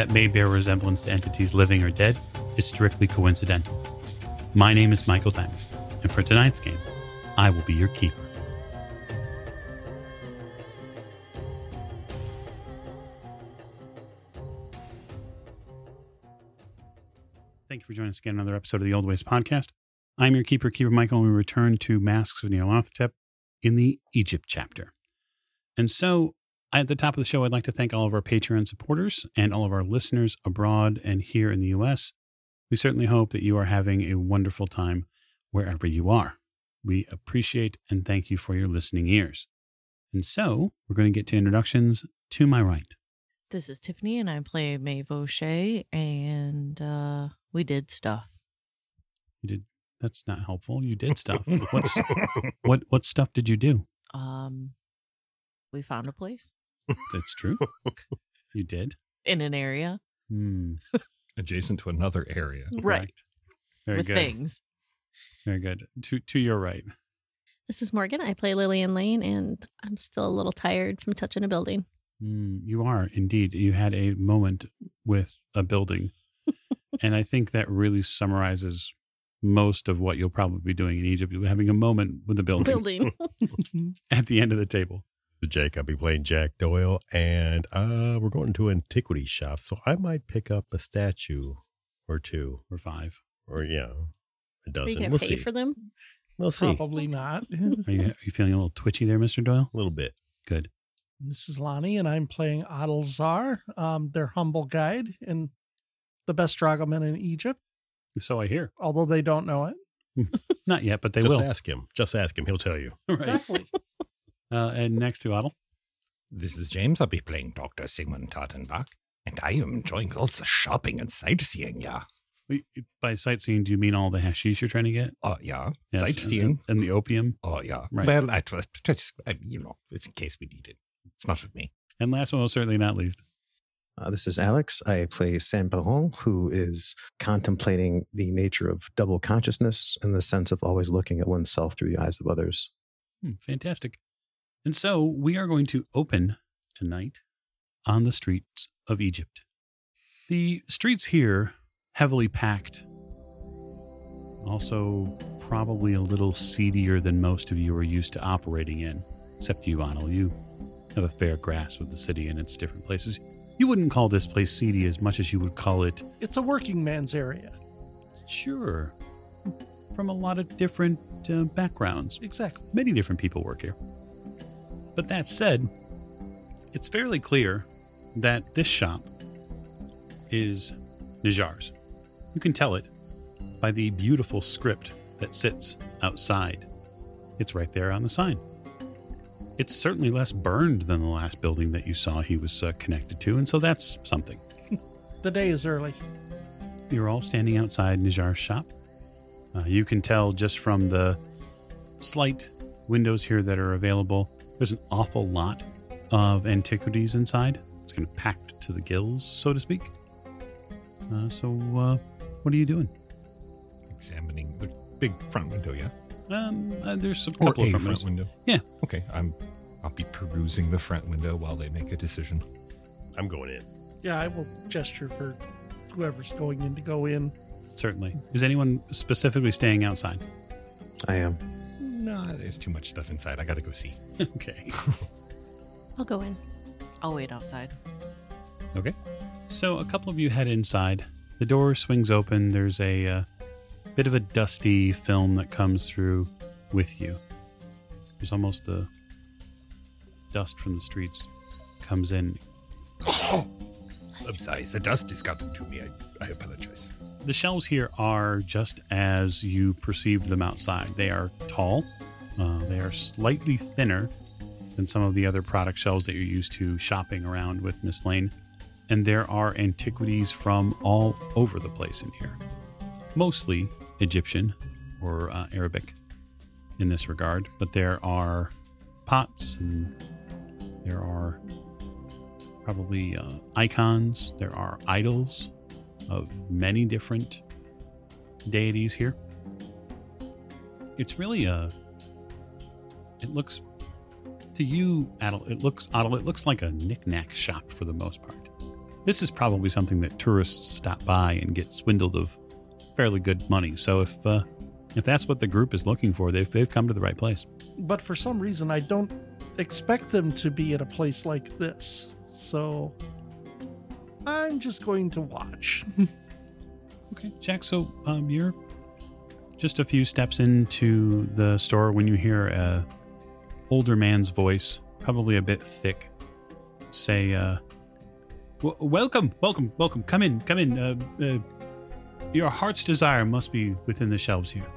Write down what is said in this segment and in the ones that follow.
that may bear resemblance to entities living or dead, is strictly coincidental. My name is Michael Diamond, and for tonight's game, I will be your keeper. Thank you for joining us again another episode of the Old Ways podcast. I'm your keeper, Keeper Michael, and we return to Masks of Nyarlathotep in the Egypt chapter. And so, at the top of the show, I'd like to thank all of our Patreon supporters and all of our listeners abroad and here in the U.S. We certainly hope that you are having a wonderful time wherever you are. We appreciate and thank you for your listening ears. And so, we're going to get to introductions to my right. This is Tiffany, and I play Maeve O'Shea, and uh, we did stuff. You did. That's not helpful. You did stuff. What's what? What stuff did you do? Um, we found a place That's true. You did. in an area Hmm. adjacent to another area. Right. correct. Very with good. things. Very good. To to your right. This is Morgan. I play Lillian Lane, and I'm still a little tired from touching a building. Mm, you are indeed. You had a moment with a building, and I think that really summarizes most of what you'll probably be doing in Egypt. You're having a moment with a building, Building. at the end of the table. Jake. I'll be playing Jack Doyle, and uh, we're going to antiquity shop, so I might pick up a statue or two, Or five. or yeah, a Are you dozen. going to We'll pay see. for them? We'll see. Probably not. Are you, are you feeling a little twitchy there, Mister Doyle? A little bit. Good. this is Lonnie, and I'm playing Adel Zar, um, their humble guide and the best dragoman in Egypt, So I hear. although they don't know it. Not yet, but they Just will. ask him. Just ask him. He'll tell you. Right. Exactly. Uh, and next to Otto. This is James. I'll be playing Dr. Sigmund Tartenbach, and I am enjoying all the shopping and sightseeing, yeah. By sightseeing, do you mean all the hashish you're trying to get? Oh, yeah. Yes, sightseeing. and, and the opium. Oh, yeah. Right. Well, I trust, just, I, you know, it's in case we need it. It's not with me. And last but most certainly not least, Uh, this is Alex. I play Saint Perron, who is contemplating the nature of double consciousness in the sense of always looking at oneself through the eyes of others. Hmm, fantastic. And so we are going to open tonight on the streets of Egypt. The streets here, heavily packed, also probably a little seedier than most of you are used to operating in, except you, Onel. You have a fair grasp of the city and its different places. You wouldn't call this place seedy as much as you would call it It's a working man's area. sure from a lot of different uh, backgrounds. Exactly. Many different people work here. But that said, it's fairly clear that this shop is Najjar's. You can tell it by the beautiful script that sits outside. It's right there on the sign. It's certainly less burned than the last building that you saw he was uh, connected to, and so that's something. The day is early. You're all standing outside Najjar's shop. Uh, you can tell just from the slight windows here that are available, there's an awful lot of antiquities inside. It's kind of packed to the gills, so to speak. Uh, so, uh, what are you doing? Examining the big front window, yeah? Um, uh, there's a Or couple a of front front windows. window. Yeah. Okay, I'm, I'll be perusing the front window while they make a decision. I'm going in. Yeah, I will gesture for whoever's going in to go in. Certainly. Is anyone specifically staying outside? I am. No, there's too much stuff inside. I gotta go see. okay. I'll go in. I'll wait outside. Okay. So a couple of you head inside. The door swings open. There's a uh, bit of a dusty film that comes through with you. There's almost the dust from the streets comes in. I'm sorry, the dust has gotten to me. I, I apologize. The shelves here are just as you perceived them outside. They are tall. Uh, they are slightly thinner than some of the other product shelves that you're used to shopping around with Miss Lane. and there are antiquities from all over the place in here. Mostly Egyptian or uh, Arabic in this regard, but there are pots and there are probably uh, icons, there are idols of many different deities here. It's really a. It looks to you, Adel. It looks Adel. It looks like a knickknack shop for the most part. This is probably something that tourists stop by and get swindled of fairly good money. So if uh, if that's what the group is looking for, they've they've come to the right place. But for some reason, I don't expect them to be at a place like this. So I'm just going to watch. Okay, Jack. So um, you're just a few steps into the store when you hear a older man's voice, probably a bit thick, say, uh, w- "Welcome, welcome, welcome. Come in, come in. Uh, uh, your heart's desire must be within the shelves here."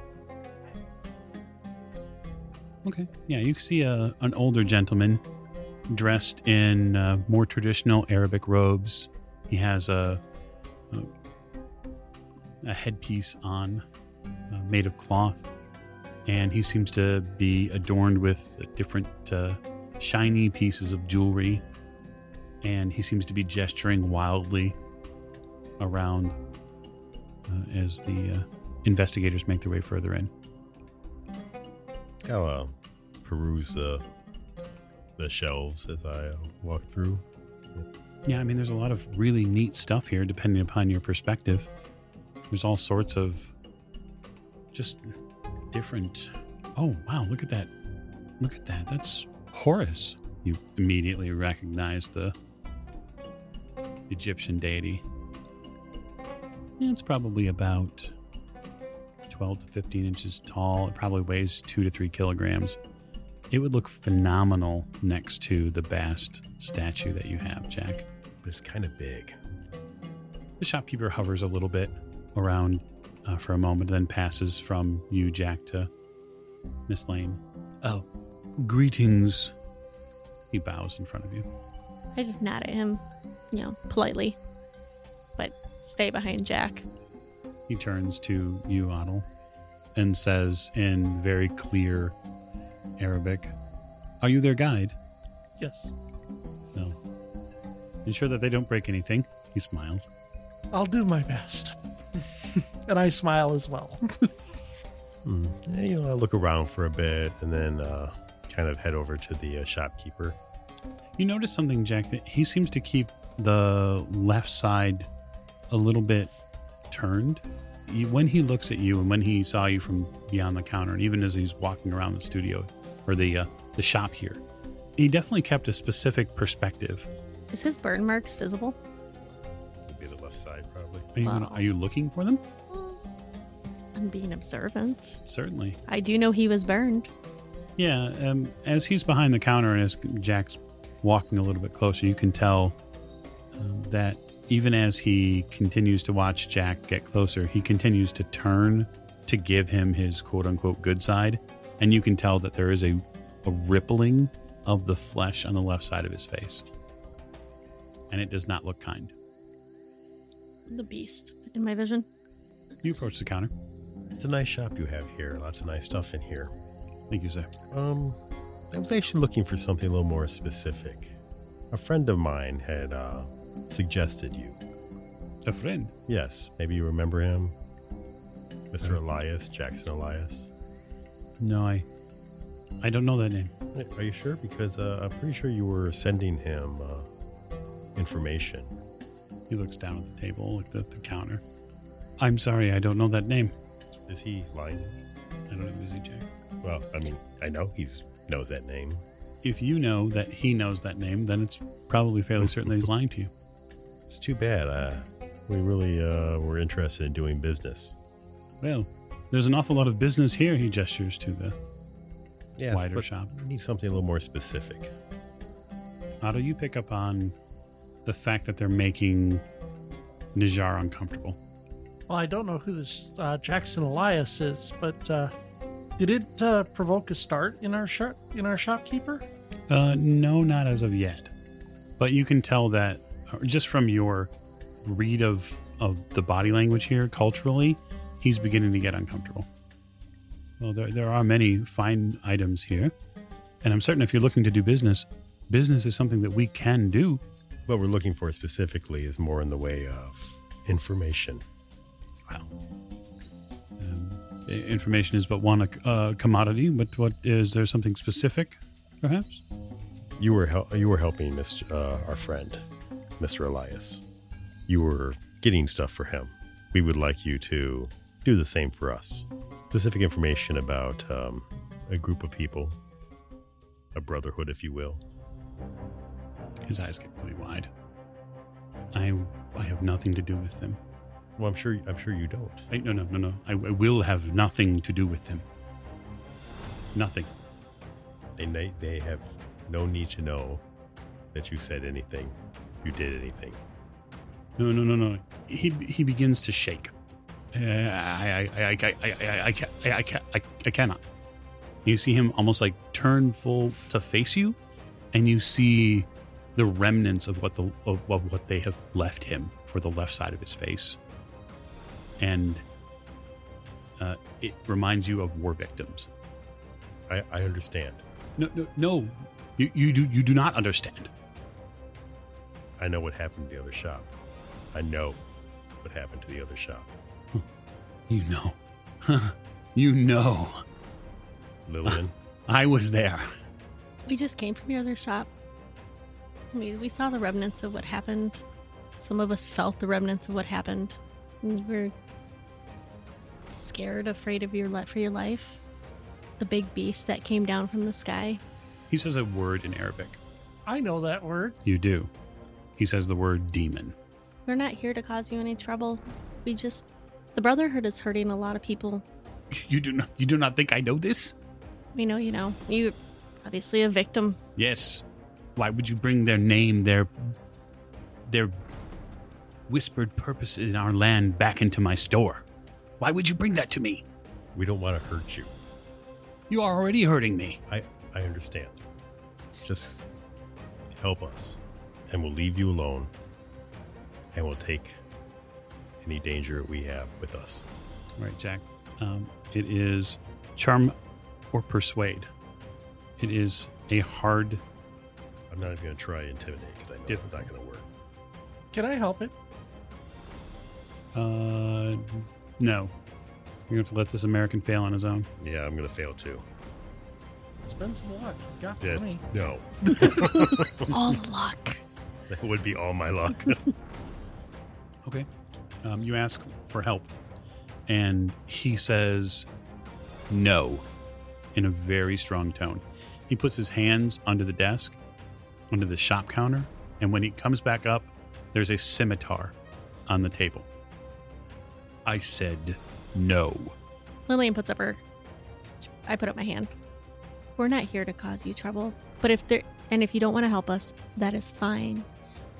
Okay. Yeah, you see a an older gentleman dressed in uh, more traditional Arabic robes. He has a, a a headpiece on uh, made of cloth, and he seems to be adorned with different uh, shiny pieces of jewelry. And he seems to be gesturing wildly around uh, as the uh, investigators make their way further in. I'll uh, peruse the the shelves as I uh, walk through. Yeah, I mean, there's a lot of really neat stuff here, depending upon your perspective. There's all sorts of just different. Oh, wow, look at that. Look at that. That's Horus. You immediately recognize the Egyptian deity. Yeah, it's probably about 12 to 15 inches tall. It probably weighs two to three kilograms. It would look phenomenal next to the Bast statue that you have, Jack. But it's kind of big. The shopkeeper hovers a little bit around uh, for a moment, then passes from you, Jack, to Miss Lane. Oh, greetings. He bows in front of you. I just nod at him, you know, politely, but stay behind Jack. He turns to you, Otto, and says in very clear Arabic, Are you their guide? yes, No. Ensure that they don't break anything. He smiles. I'll do my best. and I smile as well. Hmm. Yeah, you know, I look around for a bit and then uh, kind of head over to the uh, shopkeeper. You notice something, Jack, that he seems to keep the left side a little bit turned. When he looks at you and when he saw you from beyond the counter, and even as he's walking around the studio or the uh, the shop here, he definitely kept a specific perspective. Is his burn marks visible? Would be the left side, probably. Are you, gonna- are you looking for them? I'm being observant. Certainly. I do know he was burned. Yeah, um, as he's behind the counter and as Jack's walking a little bit closer, you can tell um, that even as he continues to watch Jack get closer, he continues to turn to give him his quote unquote good side. And you can tell that there is a, a rippling of the flesh on the left side of his face. And it does not look kind. The beast in my vision. You approach the counter. It's a nice shop you have here. Lots of nice stuff in here. Thank you, sir. Um, I was actually looking for something a little more specific. A friend of mine had uh, suggested you. A friend. Yes, maybe you remember him, Mr. Elias Jackson Elias. No, I I don't know that name. Are you sure? Because uh, I'm pretty sure you were sending him uh, information. He looks down at the table, at the, the counter. I'm sorry, I don't know that name. Is he lying? I don't know, is he Jack? Well, I mean, I know he knows that name. If you know that he knows that name, then it's probably fairly certain that he's lying to you. It's too bad. Uh, we really uh, were interested in doing business. Well, there's an awful lot of business here, he gestures to the Yes, wider shop. we need something a little more specific. Otto, you pick up on the fact that they're making Najjar uncomfortable. Well, I don't know who this uh, Jackson Elias is, but uh, did it uh, provoke a start in our shop in our shopkeeper? Uh, no, not as of yet. But you can tell that just from your read of of the body language here culturally, he's beginning to get uncomfortable. Well, there there are many fine items here, and I'm certain if you're looking to do business, business is something that we can do. What we're looking for specifically is more in the way of information. Well, um, information is but one uh, commodity. But what is there something specific, perhaps? You were hel- you were helping Mr. Uh, our friend, Mr. Elias. You were getting stuff for him. We would like you to do the same for us. Specific information about um, a group of people, a brotherhood, if you will. His eyes get really wide. I I have nothing to do with them. Well, I'm sure I'm sure you don't. I, no, no, no, no. I, I will have nothing to do with them. Nothing. They they have no need to know that you said anything, you did anything. No, no, no, no. He he begins to shake. Uh, I, I, I, I, I, I, I, can't, I, I, can't, I, I cannot. You see him almost like turn full to face you, and you see the remnants of what the of, of what they have left him for the left side of his face, and uh, it reminds you of war victims. I, I understand. No, no, no. You, you do you do not understand. I know what happened to the other shop. I know what happened to the other shop. You know, you know. Lillian, I was there. We just came from your other shop. We, we saw the remnants of what happened. Some of us felt the remnants of what happened. And you were scared, afraid of your li- for your life. The big beast that came down from the sky. He says a word in Arabic. I know that word. You do. He says the word demon. We're not here to cause you any trouble. We just the Brotherhood is hurting a lot of people. You do not. You do not think I know this? We know you know. You obviously a victim. Yes. Why would you bring their name, their their whispered purpose in our land back into my store? Why would you bring that to me? we don't want to hurt you. You are already hurting me. I, I understand. Just help us, and we'll leave you alone, and we'll take any danger we have with us. All right, Jack. Um, it is charm or persuade. It is a hard. I'm not even going to try to intimidate because I know it's not going to work. Can I help it? Uh, no. You're gonna have to let this American fail on his own. Yeah, I'm going to fail too. Spend some luck. You got the That's, money. no, All the luck. that would be all my luck. Okay. Um, you ask for help, and he says no in a very strong tone. He puts his hands under the desk, under the shop counter, and when he comes back up, there's a scimitar on the table. I said no. Lillian puts up her. I put up my hand. We're not here to cause you trouble. But if there, and if you don't want to help us, that is fine.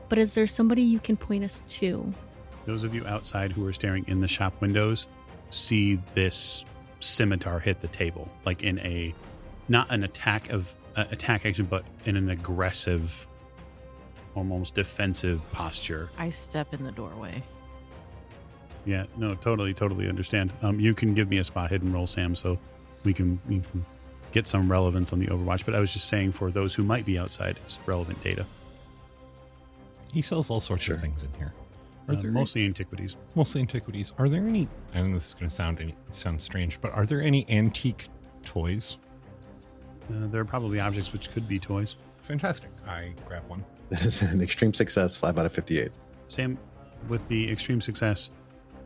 But is there somebody you can point us to? Those of you outside who are staring in the shop windows see this scimitar hit the table, like in a not an attack of attack action, but in an aggressive, almost defensive posture. I step in the doorway. Yeah, no, totally, totally understand. Um, you can give me a spot hidden roll, Sam, so we can, we can get some relevance on the Overwatch. But I was just saying for those who might be outside, it's relevant data. He sells all sorts Sure. of things in here. Are Uh, there mostly antiquities. mostly antiquities? Are there any? I know this is going to sound any, sound strange, but are there any antique toys? Uh, there are probably objects which could be toys. Fantastic! I grab one. That is an extreme success, 5 out of 58. Sam, with the extreme success,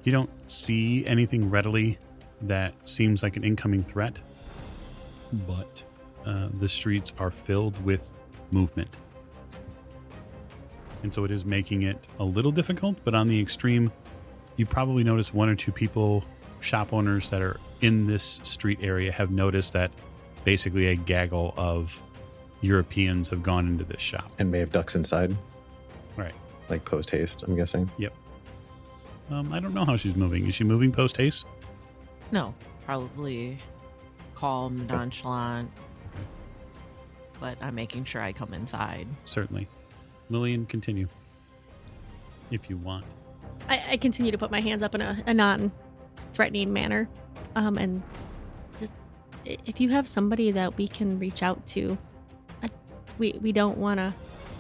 you don't see anything readily that seems like an incoming threat, but uh, the streets are filled with movement. And so it is making it a little difficult, but on the extreme, you probably notice one or two people, shop owners that are in this street area, have noticed that basically a gaggle of Europeans have gone into this shop. And may have ducks inside, Right. like post haste, I'm guessing. Yep. Um, I don't know how she's moving. Is she moving post haste? No, probably calm, nonchalant. But I'm making sure I come inside. Certainly. Lillian, continue. if you want. I, I continue to put my hands up in a, a non-threatening manner, um, and just i- if you have somebody that we can reach out to, we we don't want to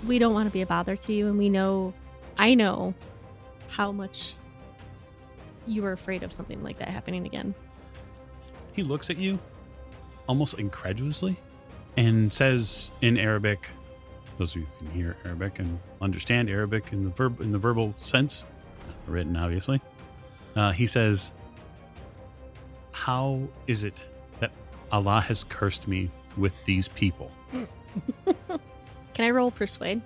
we don't want to be a bother to you, and we know I know how much you were afraid of something like that happening again. He looks at you almost incredulously and says in Arabic, those of you who can hear Arabic and understand Arabic in the verb in the verbal sense, written obviously. Uh, he says, "How is it Allah has cursed me with these people?" Can I roll persuade?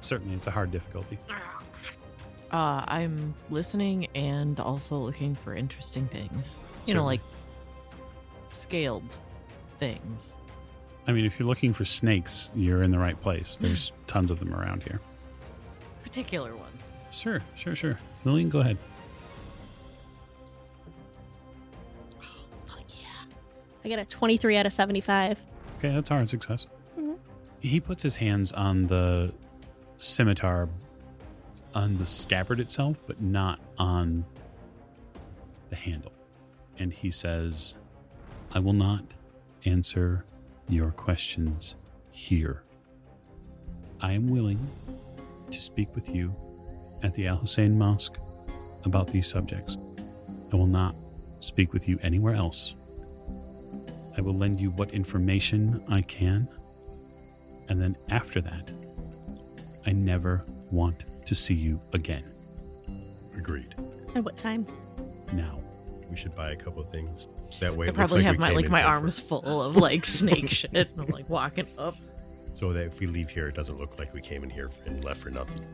Certainly, it's a hard difficulty. Uh, I'm listening and also looking for interesting things. You know, Certainly. like scaled things. I mean, if you're looking for snakes, you're in the right place. There's tons of them around here. Particular ones. Sure, sure, sure. Lillian, go ahead. I got a twenty-three out of seventy-five. Okay, that's hard success. Mm-hmm. He puts his hands on the scimitar, on the scabbard itself, but not on the handle. And he says, I will not answer your questions here. I am willing to speak with you at the Al Hussein Mosque about these subjects. I will not speak with you anywhere else. I will lend you what information I can. And then after that, I never want to see you again. Agreed. At what time? Now, We should buy a couple of things. That way, I it looks probably like have we my like my arms for- full of like snake shit. And I'm like walking up. so that if we leave here, it doesn't look like we came in here and left for nothing.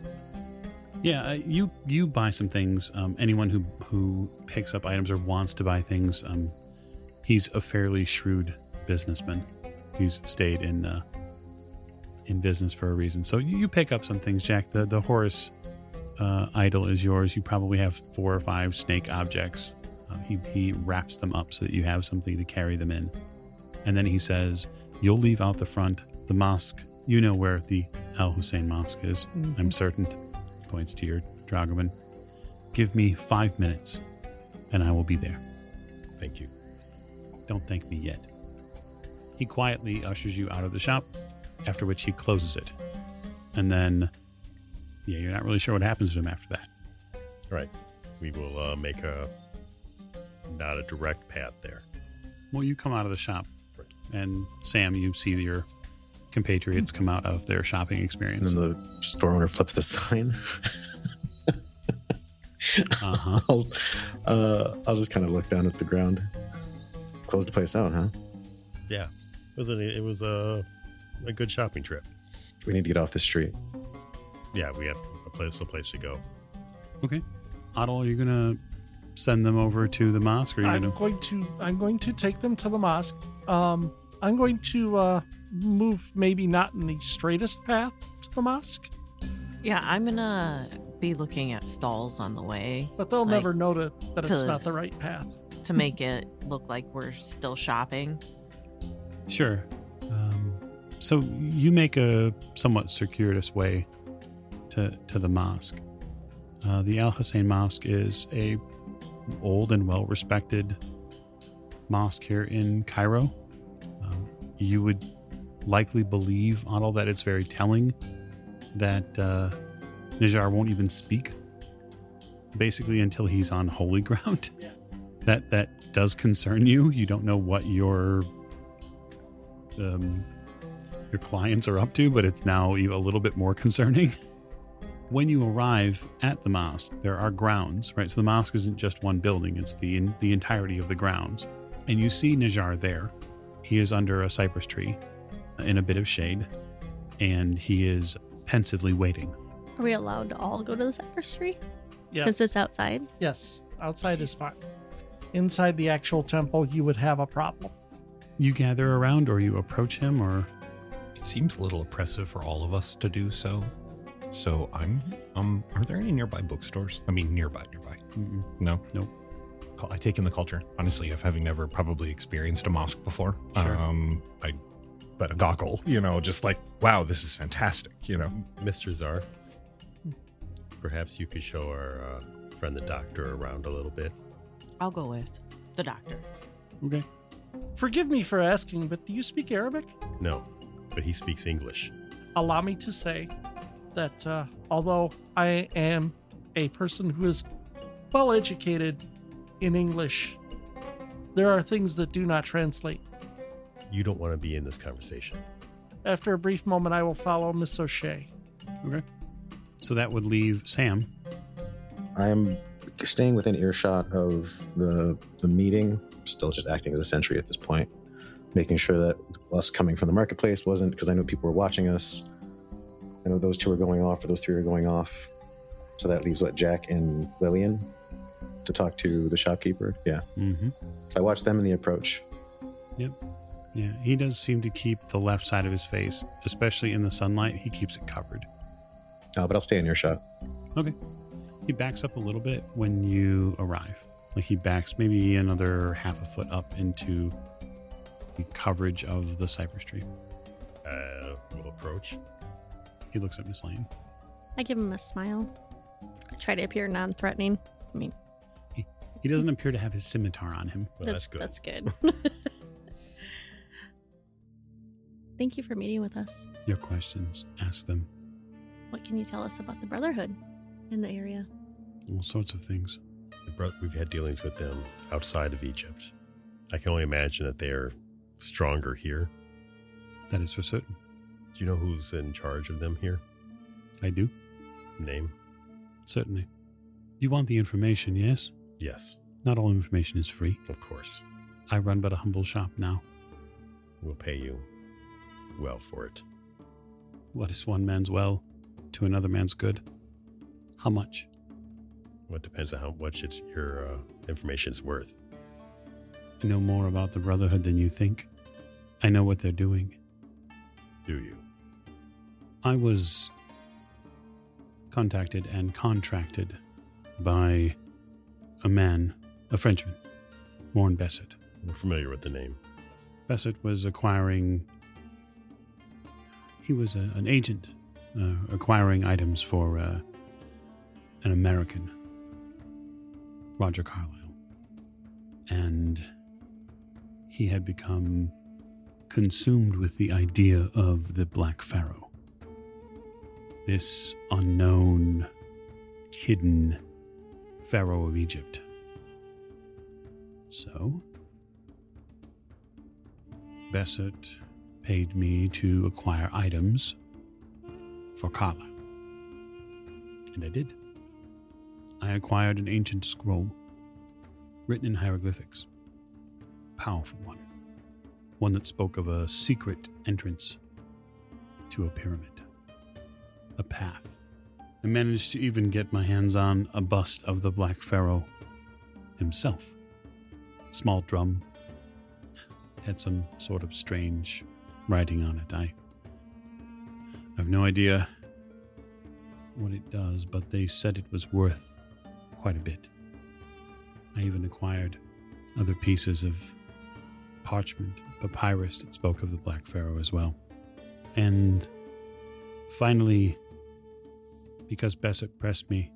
yeah, uh, you you buy some things. Um, anyone who who picks up items or wants to buy things, um, he's a fairly shrewd businessman. He's stayed in uh, in business for a reason. So you, you pick up some things, Jack. The the Horus uh, idol is yours. You probably have four or five snake objects. Uh, he he wraps them up so that you have something to carry them in, and then he says, "You'll leave out the front. The mosque. You know where the Al Hussein Mosque is. I'm certain." Points to your dragoman. Give me five minutes, and I will be there. Thank you. Don't thank me yet. He quietly ushers you out of the shop, after which he closes it. And then, yeah, you're not really sure what happens to him after that. Right. We will uh, make a not a direct path there. Well, you come out of the shop, and Sam, you see your compatriots come out of their shopping experience. And then the store owner flips the sign. Uh huh. I'll, uh, I'll just kind of look down at the ground. Close the place out, huh? Yeah. It was a, it was a, a good shopping trip. We need to get off the street. Yeah, we have a place a place to go. Okay. Otto, are you gonna send them over to the mosque, or are you I'm gonna? going to I'm going to take them to the mosque. Um, I'm going to uh, move maybe not in the straightest path to the mosque, Yeah, I'm gonna be looking at stalls on the way but they'll Like, never know to, that it's to- not the right path. To make it look like we're still shopping. Sure. Um, so you make a somewhat circuitous way to to the mosque. Uh, the Al Hussein Mosque is a old and well respected mosque here in Cairo. Um, you would likely believe, Otto, that it's very telling that uh, Najjar won't even speak, basically until he's on holy ground. That that does concern you. You don't know what your um, your clients are up to, but it's now a little bit more concerning. when you arrive at the mosque, there are grounds, right? So the mosque isn't just one building; it's the in, the entirety of the grounds. And you see Najjar there. He is under a cypress tree, in a bit of shade, and he is pensively waiting. Are we allowed to all go to the cypress tree? Yes. Because it's outside. yes. Outside is fine. Inside the actual temple, you would have a problem. You gather around, or you approach him, or It seems a little oppressive for all of us to do so. So I'm um are there any nearby bookstores? I mean nearby, nearby. Mm-mm. No? Nope. I take in the culture. Honestly, of having never probably experienced a mosque before. Sure. Um I but a goggle, you know, just like, wow, this is fantastic, you know. Mr. Zar, Perhaps you could show our uh, friend the doctor around a little bit. I'll go with the doctor. Okay. Forgive me for asking, but do you speak Arabic? No, but he speaks English. Allow me to say that uh, although I am a person who is well educated in English, there are things that do not translate. You don't want to be in this conversation. After a brief moment, I will follow Miss O'Shea. Okay. So that would leave Sam. I'm staying within earshot of the the meeting, still just acting as a sentry at this point, making sure that us coming from the marketplace wasn't because I know people were watching us. I know those two are going off, or those three are going off. So that leaves what Jack and Lillian to talk to the shopkeeper. Yeah, Mm-hmm. so I watched them in the approach. Yep. Yeah, he does seem to keep the left side of his face, especially in the sunlight. He keeps it covered. Uh, but I'll stay in your shot. Okay. He backs up a little bit when you arrive. Like he backs maybe another half a foot up into the coverage of the cypress tree. Uh, we'll approach. He looks at Miss Lane. I give him a smile. I try to appear non threatening. I mean, He doesn't appear to have his scimitar on him. Well, that's, good. That's good. Thank you for meeting with us. Your questions, ask them. What can you tell us about the Brotherhood in the area? All sorts of things. We've had dealings with them outside of Egypt. I can only imagine that they are stronger here. That is for certain. Do you know who's in charge of them here? I do. Name? Certainly. You want the information, yes? Yes, Not all information is free. of course. I run but a humble shop now. We'll pay you well for it. What is one man's well to another man's good? How much? Well, it depends on how much it's your uh, information's worth. I know more about the Brotherhood than you think. I know what they're doing. Do you? I was contacted and contracted by a man, a Frenchman, Warren Besart. We're familiar with the name. Besart was acquiring. He was a, an agent, uh, acquiring items for uh, an American, Roger Carlyle. And he had become consumed with the idea of the Black Pharaoh. This unknown, hidden Pharaoh of Egypt. So, Besart paid me to acquire items for Carlyle. And I did. I acquired an ancient scroll written in hieroglyphics. Powerful one. One that spoke of a secret entrance to a pyramid. A path. I managed to even get my hands on a bust of the Black Pharaoh himself. Small drum, had some sort of strange writing on it. I have no idea what it does, but they said it was worth quite a bit. I even acquired other pieces of parchment, papyrus that spoke of the Black Pharaoh as well. And finally, because Besart pressed me,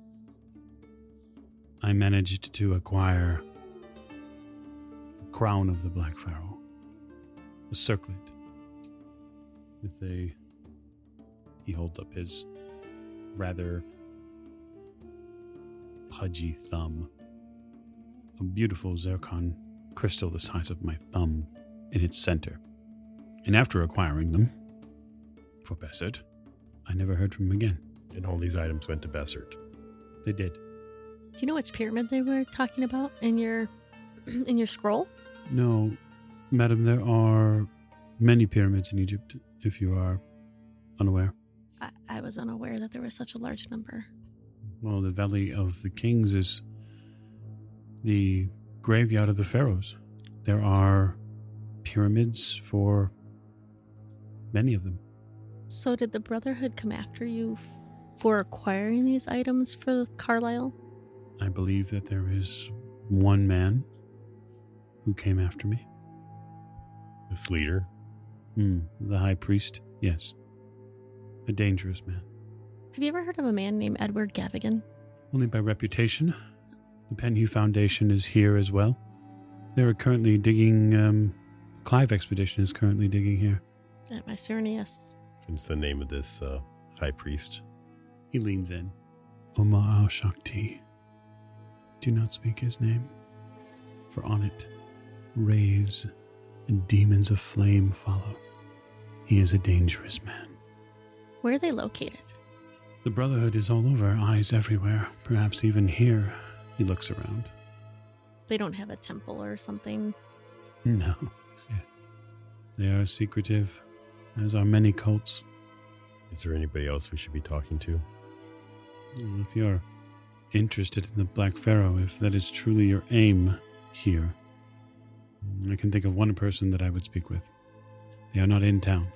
I managed to acquire the crown of the Black Pharaoh a circlet with a. He holds up his rather pudgy thumb. A beautiful zircon crystal the size of my thumb in its center. And after acquiring them for Besart, I never heard from him again. And all these items went to Besart. They did. Do you know which pyramid they were talking about in your in your scroll? No, madam, there are many pyramids in Egypt, if you are unaware. I, I was unaware that there was such a large number. Well, the Valley of the Kings is the graveyard of the pharaohs. There are pyramids for many of them. So did the Brotherhood come after you for acquiring these items for Carlyle? I believe that there is one man who came after me. This leader, Hmm, the high priest, yes. A dangerous man. Have you ever heard of a man named Edward Gavigan? Only by reputation. The Penhew Foundation is here as well. They're currently digging. Um, Clive Expedition is currently digging here. At my Cernius. What's the name of this uh, high priest? He leans in. Omar al Shakti. Do not speak his name, for on it rays and demons of flame follow. He is a dangerous man. Where are they located? The Brotherhood is all over, eyes everywhere, perhaps even here. He looks around. They don't have a temple or something. No. They are secretive, as are many cults. Is there anybody else we should be talking to? If you're interested in the Black Pharaoh, if that is truly your aim here, I can think of one person that I would speak with. They are not in town.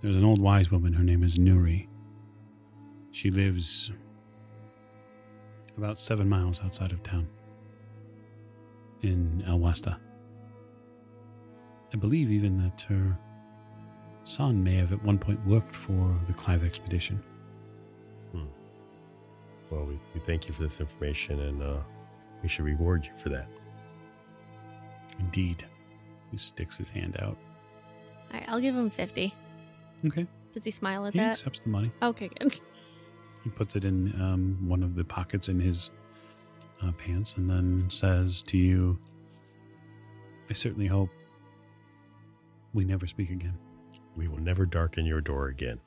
There's an old wise woman. Her name is Nuri. She lives about seven miles outside of town in El Wasta. I believe even that her son may have at one point worked for the Clive expedition. Well, we, we thank you for this information and uh, we should reward you for that. Indeed. He sticks his hand out. All right, I'll give him 50. Okay. Does he smile at He that? He accepts the money. Okay, good. He puts it in um, one of the pockets in his uh, pants and then says to you, I certainly hope we never speak again. We will never darken your door again.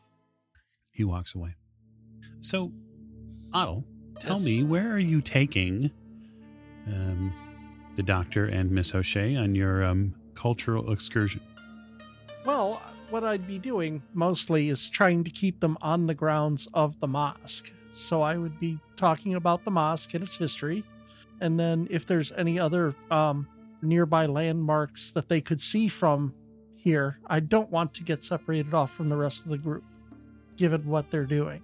He walks away. So, Otto, tell Yes. me, where are you taking um, the doctor and Miss O'Shea on your um, cultural excursion? Well, what I'd be doing mostly is trying to keep them on the grounds of the mosque. So I would be talking about the mosque and its history. And then if there's any other um, nearby landmarks that they could see from here, I don't want to get separated off from the rest of the group, given what they're doing.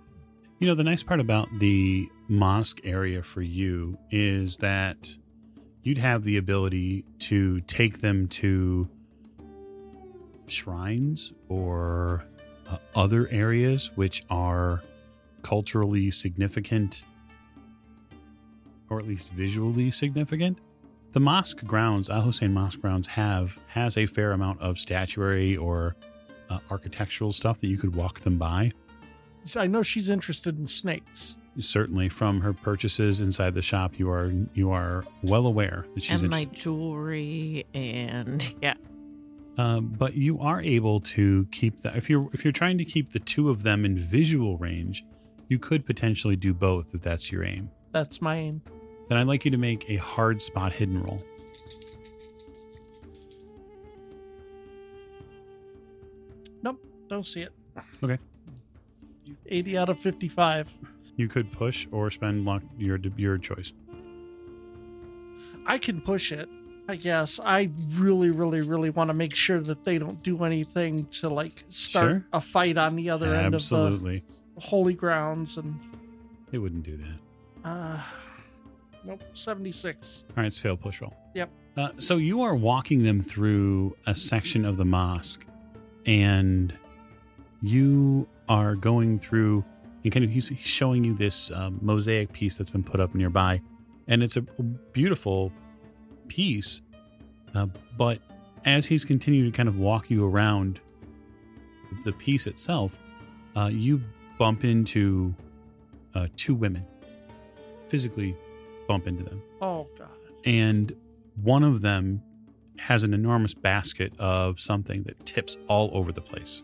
You know, the nice part about the mosque area for you is that you'd have the ability to take them to shrines or uh, other areas which are culturally significant or at least visually significant. The mosque grounds, Al Hussein Mosque grounds, have has a fair amount of statuary or uh, architectural stuff that you could walk them by. I know she's interested in snakes. certainly from her purchases inside the shop you are you are well aware that she's and my interested. jewelry and yeah. Um, but you are able to keep that if you're if you're trying to keep the two of them in visual range you could potentially do both if that's your aim That's my aim. then i'd like you to make a hard spot hidden roll Nope, don't see it. Okay. 80 out of 55. you could push or spend luck your your choice I can push it. I guess I really, really, really want to make sure that they don't do anything to like start Sure. a fight on the other end of the holy grounds and they wouldn't do that uh nope, 76. All right, it's fail push roll. Yep. Uh, so you are walking them through a section of the mosque, and you are going through and kind of he's, he's showing you this um, mosaic piece that's been put up nearby, and it's a beautiful piece. Uh, but as he's continuing to kind of walk you around the piece itself, uh, you bump into uh, two women, physically bump into them Oh god. and one of them has an enormous basket of something that tips all over the place,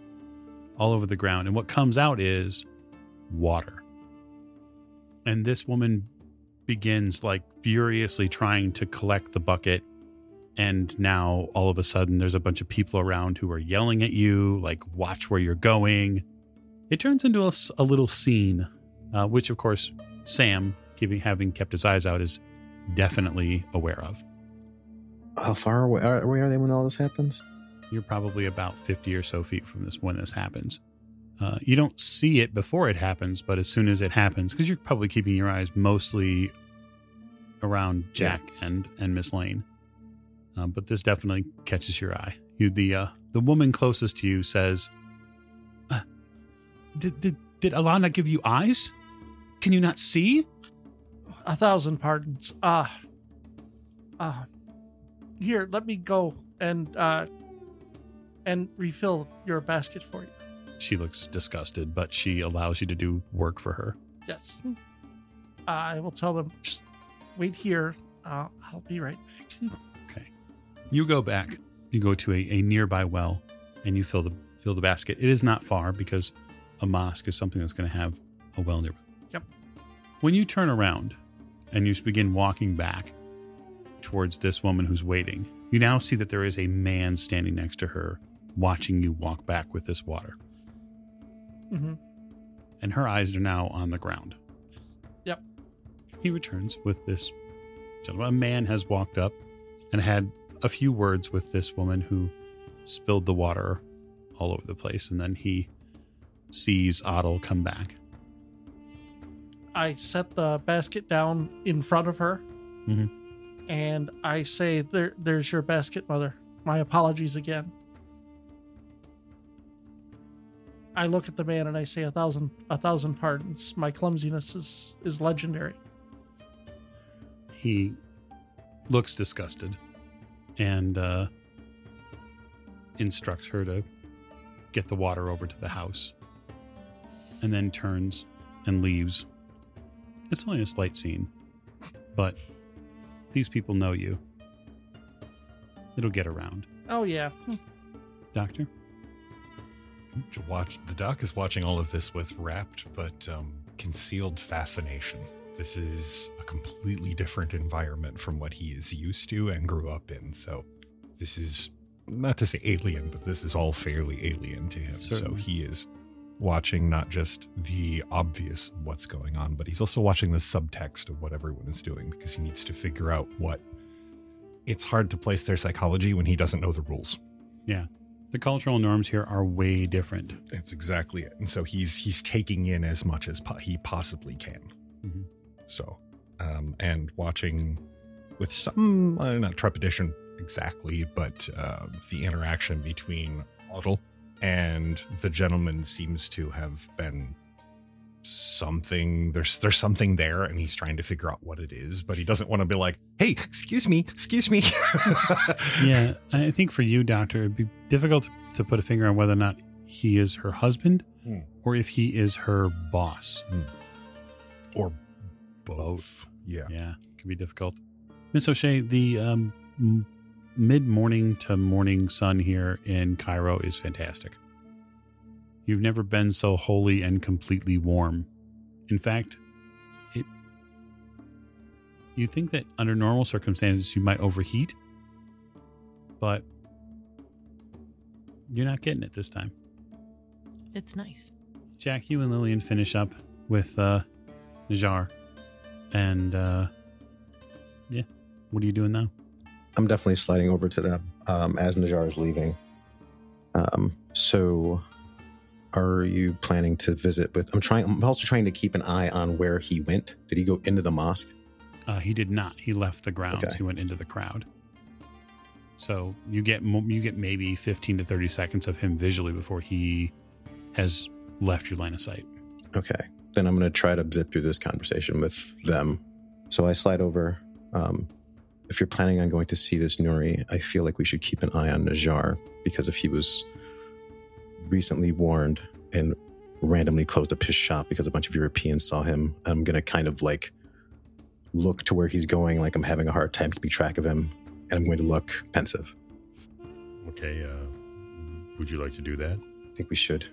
all over the ground. And what comes out is water. And this woman begins like furiously trying to collect the bucket. And now all of a sudden, there's a bunch of people around who are yelling at you, like, watch where you're going. It turns into a little scene, uh, which, of course, Sam, keeping, having kept his eyes out, is definitely aware of. How far away are, away are they when all this happens? You're probably about 50 or so feet from this when this happens. Uh, you don't see it before it happens, but as soon as it happens, because you're probably keeping your eyes mostly around Jack and and Miss Lane, um, but this definitely catches your eye. You the uh, the woman closest to you says, uh, "Did did Did Allah not give you eyes? Can you not see? A thousand pardons. Uh, uh, here, let me go and uh, and refill your basket for you. She looks disgusted, but she allows you to do work for her. Yes. I will tell them. Just wait here. Uh, I'll be right back. Okay. You go back. You go to a, a nearby well and you fill the fill the basket. It is not far because a mosque is something that's going to have a well nearby. Yep. When you turn around and you begin walking back towards this woman who's waiting, you now see that there is a man standing next to her watching you walk back with this water. Hmm And her eyes are now on the ground. Yep. He returns with this gentleman. A man has walked up and had a few words with this woman who spilled the water all over the place. And then he sees Otto come back. I set the basket down in front of her, Mhm. and I say, "There, there's your basket, mother. My apologies again." I look at the man and I say, "A thousand, a thousand pardons. My clumsiness is is legendary." He looks disgusted and uh, instructs her to get the water over to the house and then turns and leaves. It's only a slight scene, but these people know you. It'll get around. Oh yeah, Doctor? To watch the doc is watching all of this with rapt but um, concealed fascination. This is a completely different environment from what he is used to and grew up in. So this is not to say alien, but this is all fairly alien to him. Certainly. So he is watching not just the obvious what's going on, but he's also watching the subtext of what everyone is doing because he needs to figure out what. It's hard to place their psychology when he doesn't know the rules. The cultural norms here are way different. That's exactly it. And so he's he's taking in as much as po- he possibly can. Mhm. So, um, and watching with some uh, not trepidation exactly, but uh, the interaction between Otto and the gentleman seems to have been something. There's there's something there, and he's trying to figure out what it is, but he doesn't want to be like, "Hey, excuse me, excuse me." yeah, I think for you, Doctor, it'd be difficult to put a finger on whether or not he is her husband Hmm. or if he is her boss. or both. Both. Yeah. Yeah, it can be difficult. Miss O'Shea, the um, mid morning to morning sun here in Cairo is fantastic. You've never been so wholly and completely warm. In fact, it. You think that under normal circumstances you might overheat, but you're not getting it this time. It's nice. Jack, you and Lillian finish up with uh, Najjar. And uh, yeah, what are you doing now? I'm definitely sliding over to them um, as Najjar is leaving. Um, so, are you planning to visit with? I'm trying. I'm also trying to keep an eye on where he went. Did he go into the mosque? Uh, he did not. He left the grounds. Okay. He went into the crowd. So you get you get maybe 15 to 30 seconds of him visually before he has left your line of sight. Okay, then I'm going to try to zip through this conversation with them. So I slide over. Um, if you're planning on going to see this Nuri, I feel like we should keep an eye on Najjar because if he was recently warned and randomly closed up his shop because a bunch of Europeans saw him, I'm going to kind of like look to where he's going, like I'm having a hard time keeping track of him, and I'm going to look pensive. Okay, uh, would you like to do that? I think we should.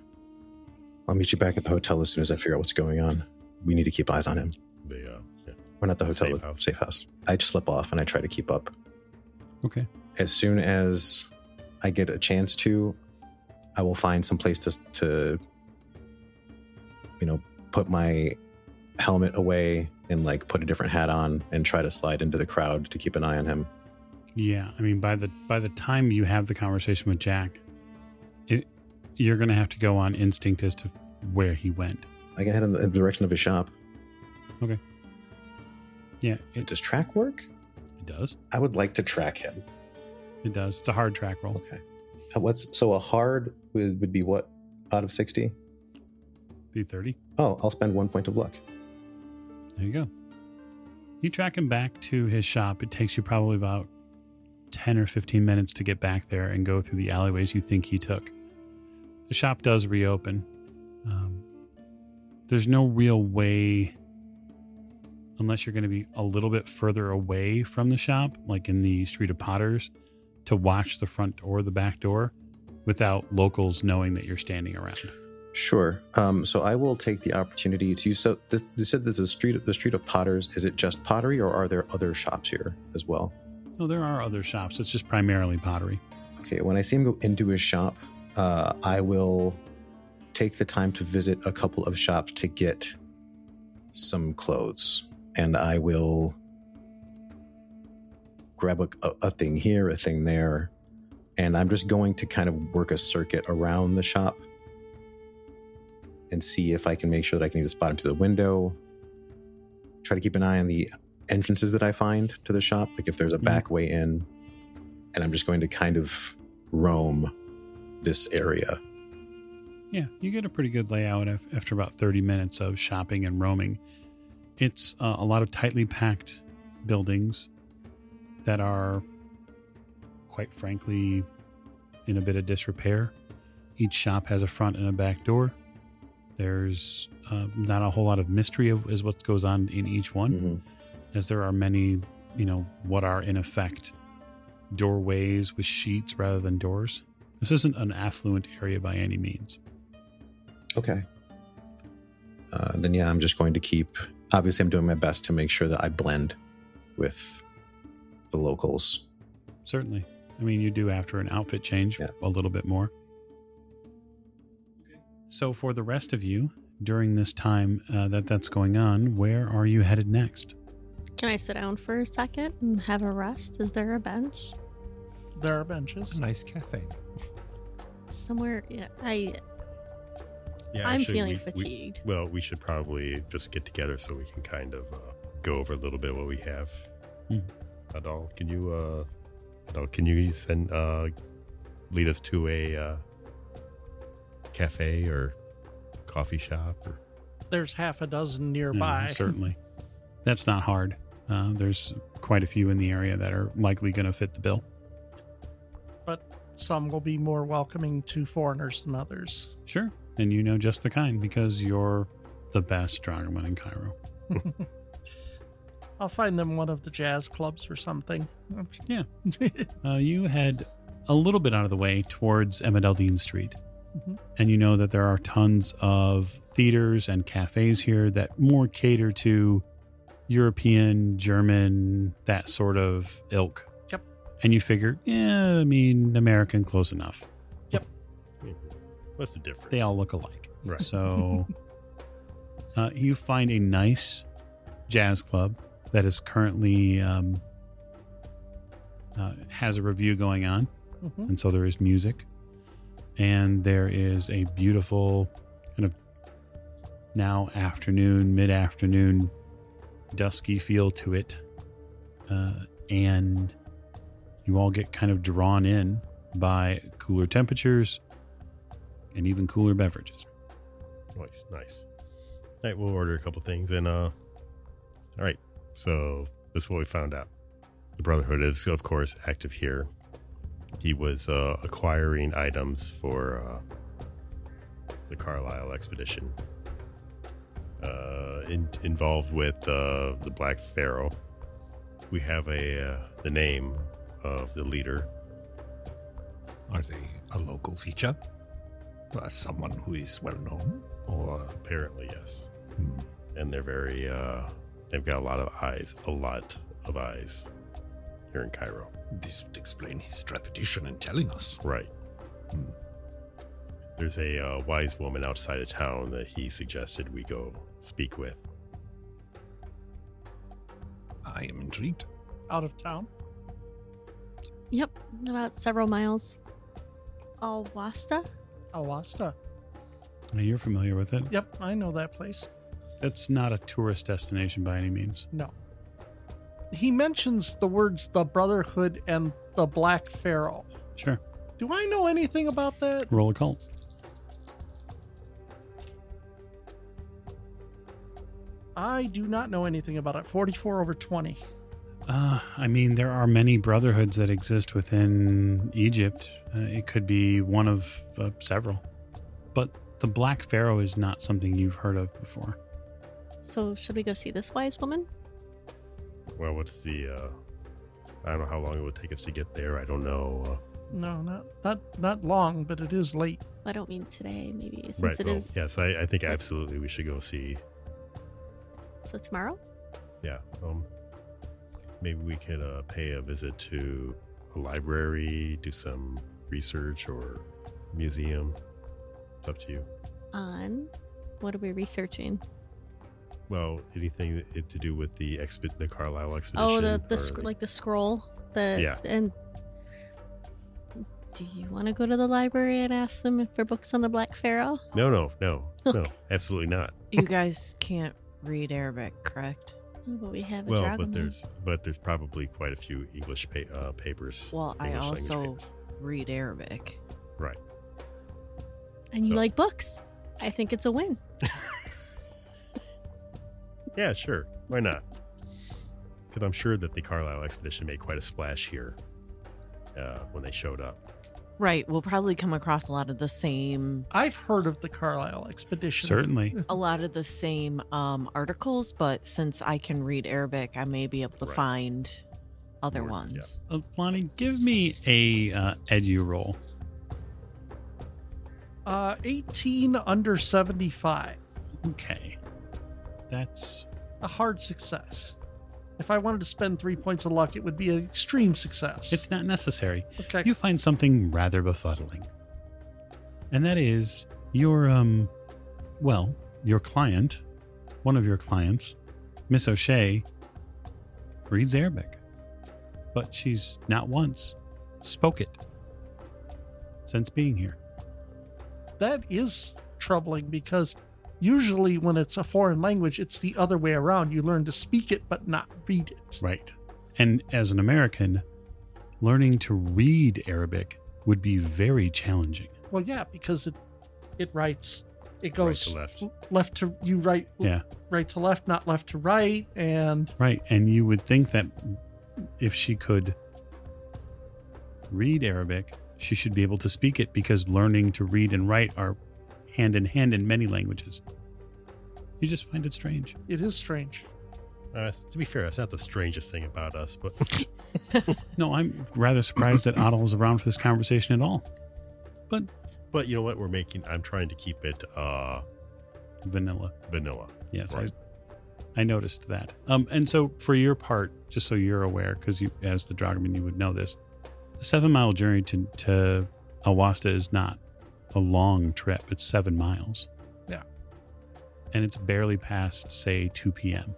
I'll meet you back at the hotel as soon as I figure out what's going on. We need to keep eyes on him. The, uh, yeah. We're not the hotel, Safe house. safe house. I just slip off and I try to keep up. Okay. As soon as I get a chance to, I will find some place to, to you know, put my helmet away and like put a different hat on and try to slide into the crowd to keep an eye on him. Yeah, I mean by the by the time you have the conversation with Jack, it, you're going to have to go on instinct as to where he went. I can head in the, in the direction of his shop. Okay. Yeah, it, Does track work? it does. I would like to track him. It does. It's a hard track roll. Okay. Uh, What's so a hard would, would be what out of 60? Be 30. Oh, I'll spend one point of luck. There you go. You track him back to his shop. It takes you probably about 10 or 15 minutes to get back there and go through the alleyways you think he took. The shop does reopen. Um, there's no real way, unless you're going to be a little bit further away from the shop, like in the Street of Potters, to watch the front or the back door without locals knowing that you're standing around. Sure. Um, so I will take the opportunity to. So this, you said this is street, the street of Potters. Is it just pottery, or are there other shops here as well? No, there are other shops. It's just primarily pottery. Okay. When I see him go into his shop, uh, I will take the time to visit a couple of shops to get some clothes, and I will grab a, a, a thing here, a thing there, and I'm just going to kind of work a circuit around the shop and see if I can make sure that I can either spot him through the window. Try to keep an eye on the entrances that I find to the shop, like if there's a Mhm. back way in. And I'm just going to kind of roam this area. Yeah, you get a pretty good layout af- after about 30 minutes of shopping and roaming. It's uh, a lot of tightly packed buildings that are, quite frankly, in a bit of disrepair. Each shop has a front and a back door. There's uh, not a whole lot of mystery of is what goes on in each one, Mhm. as there are many, you know, what are in effect doorways with sheets rather than doors. This isn't an affluent area by any means. Okay. Uh, then, yeah, I'm just going to keep. Obviously, I'm doing my best to make sure that I blend with the locals. Certainly. I mean, you do after an outfit change Yeah. a little bit more. So, for the rest of you, during this time uh, that that's going on, where are you headed next? Can I sit down for a second and have a rest? Is there a bench There are benches. A nice cafe. somewhere? Yeah, I Yeah, I'm actually, feeling we- we- fatigued. well, we should probably just get together so we can kind of uh, go over a little bit what we have. Hmm. Adal, can you uh, Adal, can you send uh, lead us to a uh, cafe or coffee shop or There's half a dozen Yeah, nearby. certainly. That's not hard. Uh, there's quite a few in the area that are likely going to fit the bill. but some will be more welcoming to foreigners than others. Sure. And you know just the kind because you're the best Dragoman in Cairo. I'll find them one of the jazz clubs or something. Yeah. Uh, you head a little bit out of the way towards Emadeldine Street. Mhm. And you know that there are tons of theaters and cafes here that more cater to European, German, that sort of ilk. Yep. And you figure, yeah, I mean, American, close enough. Yep. what's the difference? They all look alike. Right. So uh, you find a nice jazz club that is currently um, uh, has a revue going on, Mhm. and so there is music, and there is a beautiful kind of now afternoon, mid afternoon, dusky feel to it, uh, and you all get kind of drawn in by cooler temperatures and even cooler beverages. Nice, nice. All right, we'll order a couple things and uh all right. So this is what we found out. The Brotherhood is of course active here. He was uh acquiring items for uh the Carlyle expedition. Uh in, involved with uh the Black Pharaoh. We have a uh, the name of the leader. Are they a local feature? Uh, someone who is well known? Or Apparently, yes. hmm, and they're very uh they've got a lot of eyes a lot of eyes here in cairo this would explain his reputation in telling us. right Hmm. there's a uh, wise woman outside of town that he suggested we go speak with I am intrigued. Out of town. Yep, about several miles. Alwasta? Awasta. Now, You're familiar with it. Yep, I know that place. It's not a tourist destination by any means. No. He mentions the words the Brotherhood and the Black Pharaoh. Sure. Do I know anything about that? Roll a cult. I do not know anything about it. 44 over 20. Uh, I mean, there are many brotherhoods that exist within Egypt. Uh, it could be one of uh, several. But the Black Pharaoh is not something you've heard of before. So, should we go see this wise woman? Well, what's the? Uh, I don't know how long it would take us to get there. I don't know. Uh, No, not not not long, but it is late. I don't mean today, maybe since right. it well, is. yes, I, I think absolutely we should go see. So tomorrow? Yeah. Um. Maybe we could uh, pay a visit to a library, do some research or museum. It's up to you. On what are we researching? Well, anything that- to do with the expe- the Carlyle expedition. Oh, the the or sc- like the scroll. The Yeah. And do you want to go to the library and ask them if for books on the Black Pharaoh? No, no, no, no, absolutely not. You guys can't read Arabic, correct? Oh, but we have a Well, dragon. but there's but there's probably quite a few English pa- uh, papers. Well, I English language also papers. read Arabic. right. and you like books. I think it's a win. Yeah, sure. Why not? Because I'm sure that the Carlyle expedition made quite a splash here uh, when they showed up. Right. We'll probably come across a lot of the same I've heard of the Carlyle expedition. Certainly. a lot of the same um, articles, but since I can read Arabic, I may be able to Right. find other More- ones. Uh, Lonnie, give me a uh, edu roll. Uh, 18 under 75. Okay. That's A hard success. If I wanted to spend three points of luck, it would be an extreme success. it's not necessary. okay. You find something rather befuddling. And that is your um well, your client, one of your clients, Miss O'Shea, reads Arabic. But she's not once spoke it since being here. that is troubling because usually when it's a foreign language, it's the other way around. You learn to speak it but not read it. Right. And as an American, learning to read Arabic would be very challenging. Well, yeah, because it it writes it Right goes to left. left to you right Yeah. right to left, not left to right, and Right. And you would think that if she could read Arabic, she should be able to speak it because learning to read and write are hand in hand in many languages. You just find it strange. it is strange. Uh, to be fair, that's not the strangest thing about us, but No, I'm rather surprised that Otto is around for this conversation at all. But but you know what? We're making. I'm trying to keep it uh, vanilla. vanilla. Yes, Right. I, I noticed that. Um, and so for your part, just so you're aware, because you, as the Dragoman, you would know this. The seven mile journey to to Awasta is not a long trip. It's seven miles. Yeah. And it's barely past, say, two p.m.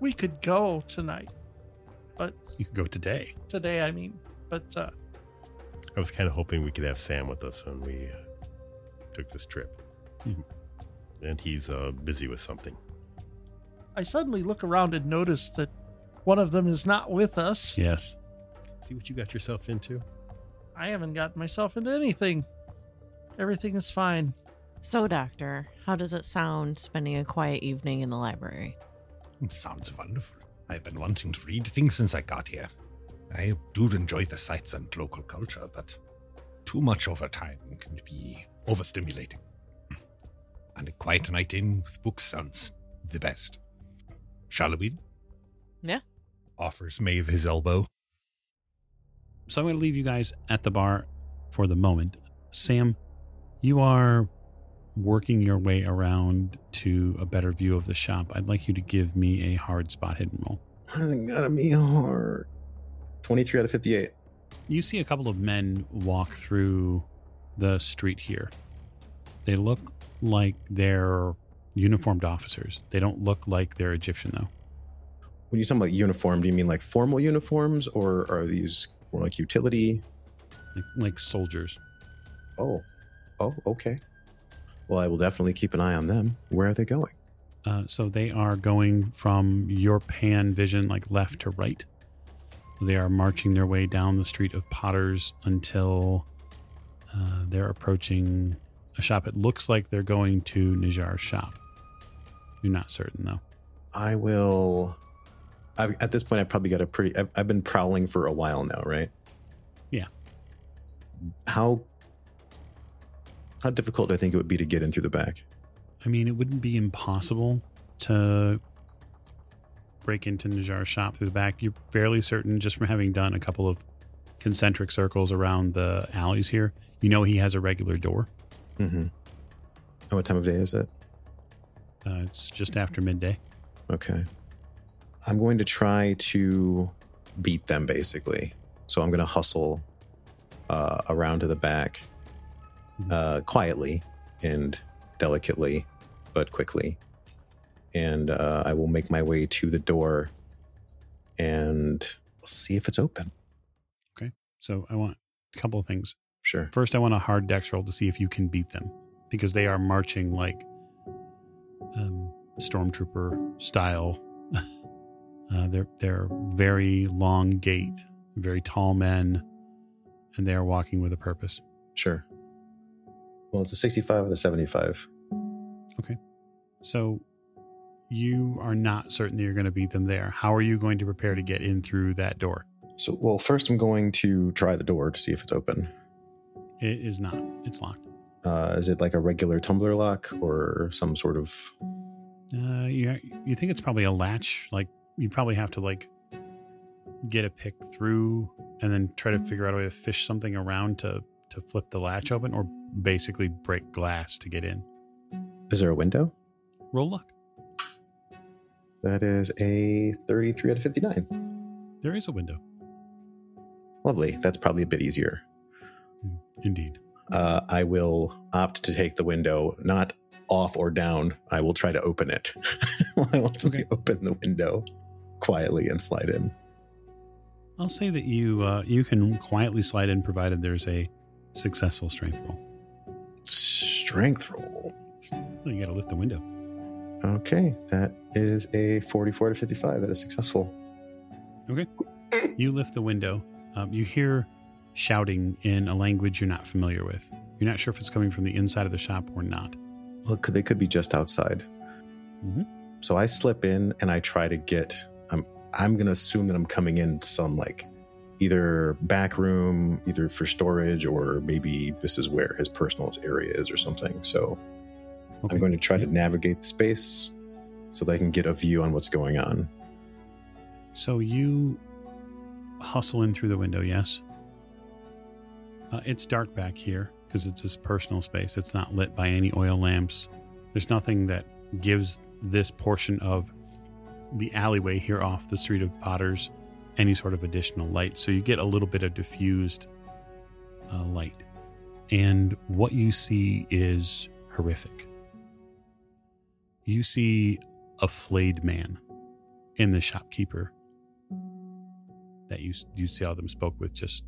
We could go tonight, but You could go today. today I mean, but uh, I was kind of hoping we could have Sam with us when we uh, took this trip, Mhm. and he's uh, busy with something. I suddenly look around and notice that one of them is not with us. Yes. See what you got yourself into. I haven't gotten myself into anything. Everything is fine. So, Doctor, how does it sound spending a quiet evening in the library? Sounds wonderful. I've been wanting to read things since I got here. I do enjoy the sights and local culture, but too much over time can be overstimulating. And a quiet night in with books sounds the best. Shall we? Yeah. Offers Maeve his elbow. So I'm going to leave you guys at the bar for the moment. Sam, you are working your way around to a better view of the shop. I'd like you to give me a hard spot hidden roll. I Gotta be hard. 23 out of 58. You see a couple of men walk through the street here. They look like they're uniformed officers. They don't look like they're Egyptian, though. When you talk about uniform, do you mean like formal uniforms or are these more like utility? Like, like soldiers. Oh, oh, okay. Well, I will definitely keep an eye on them. Where are they going? Uh, so they are going from your pan vision, like left to right. They are marching their way down the street of Potters until uh, they're approaching a shop. It looks like they're going to Najjar's shop. You're not certain though. I will. I've, at this point, I've probably got a pretty. I've, I've been prowling for a while now, right? Yeah. How how difficult do I think it would be to get in through the back? I mean, it wouldn't be impossible to break into Najjar's shop through the back. You're fairly certain, just from having done a couple of concentric circles around the alleys here, you know he has a regular door. Mm-hmm. And what time of day is it? Uh, it's just after midday. Okay. I'm going to try to beat them, basically. So I'm going to hustle uh, around to the back uh, quietly and delicately, but quickly. And uh, I will make my way to the door and see if it's open. Okay. So I want a couple of things. Sure. First, I want a hard dex roll to see if you can beat them because they are marching like um, stormtrooper style. uh, they're they're very long gait, very tall men, and they are walking with a purpose. Sure. Well, it's a 65 and a 75. Okay. So you are not certain that you're going to beat them there. How are you going to prepare to get in through that door? So, well, first I'm going to try the door to see if it's open. It is not. It's locked. Uh, is it like a regular tumbler lock or some sort of? Uh, you you think it's probably a latch? Like you probably have to like get a pick through and then try to figure out a way to fish something around to to flip the latch open, or basically break glass to get in. Is there a window? Roll luck. That is a 33 out of 59. There is a window. Lovely. That's probably a bit easier. Indeed. Uh, I will opt to take the window, not off or down. I will try to open it. I to Okay. open the window quietly and slide in. I'll say that you uh, you can quietly slide in, provided there's a successful strength roll. Strength roll. Well, you got to lift the window. Okay, that is a 44 to 55. That is successful. Okay. You lift the window. Um, you hear shouting in a language you're not familiar with. You're not sure if it's coming from the inside of the shop or not. Look, they could be just outside. Mhm. So I slip in and I try to get. I'm. I'm gonna assume that I'm coming into some like either back room, either for storage, or maybe this is where his personal area is or something. So Okay. I'm going to try to navigate the space so that I can get a view on what's going on. So you hustle in through the window, yes? Uh, it's dark back here because it's his personal space. It's not lit by any oil lamps. There's nothing that gives this portion of the alleyway here off the street of Potters any sort of additional light. So you get a little bit of diffused uh, light. And what you see is horrific. You see a flayed man in the shopkeeper that you you saw them spoke with just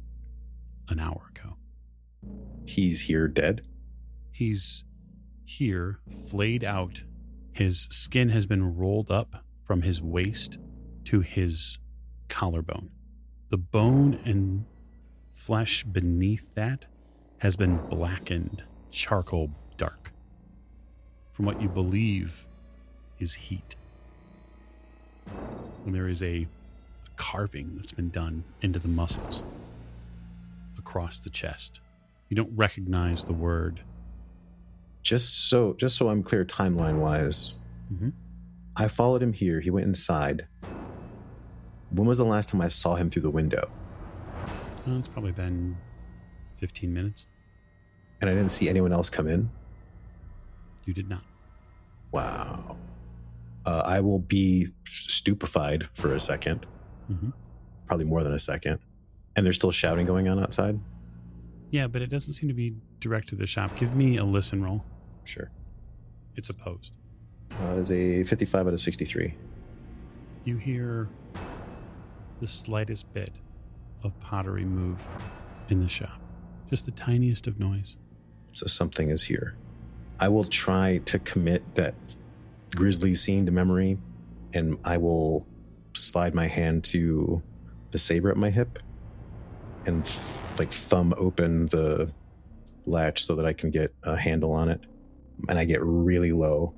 an hour ago. He's here dead. He's here, flayed out. His skin has been rolled up from his waist to his collarbone. The bone and flesh beneath that has been blackened, charcoal dark, from what you believe is heat. And there is a carving that's been done into the muscles across the chest. You don't recognize the word. Just so, just so I'm clear, timeline wise, Mhm. I followed him here. He went inside. When was the last time I saw him through the window? Oh, it's probably been 15 minutes. And I didn't see anyone else come in. You did not. Wow. Uh, I will be stupefied for a 2nd Mhm. probably more than a second. And there's still shouting going on outside. Yeah, but it doesn't seem to be direct to the shop. Give me a listen roll. Sure. It's opposed. Uh, that is a 55 out of 63. You hear the slightest bit of pottery move in the shop. Just the tiniest of noise. So something is here. I will try to commit that grisly scene to memory, and I will slide my hand to the saber at my hip and like thumb open the latch so that I can get a handle on it. And I get really low.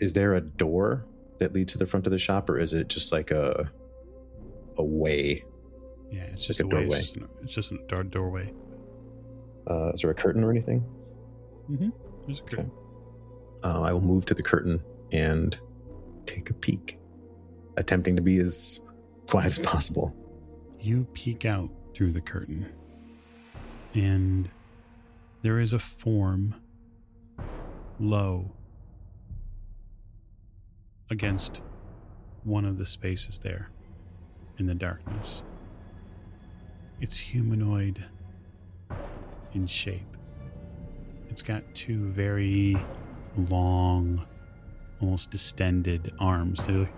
Is there a door that leads to the front of the shop, or is it just like a a way? Yeah, it's Like just a a doorway. It's just, an, it's just a door- doorway. Uh, is there a curtain or anything? Mm-hmm. There's a curtain. Uh, I will move to the curtain and take a peek, attempting to be as quiet as possible. You peek out through the curtain, and there is a form low against one of the spaces there in the darkness. It's humanoid in shape. It's got two very long, almost distended arms. They're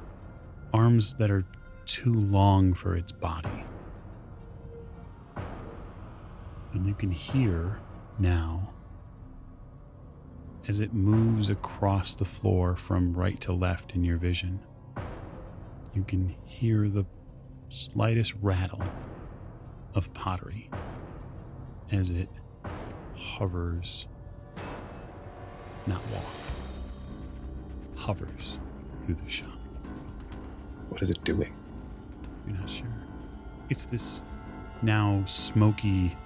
arms that are too long for its body. And you can hear now as it moves across the floor from right to left in your vision. You can hear the slightest rattle of pottery as it hovers, not walk, hovers through the shop. What is it doing? You're not sure. It's this now smoky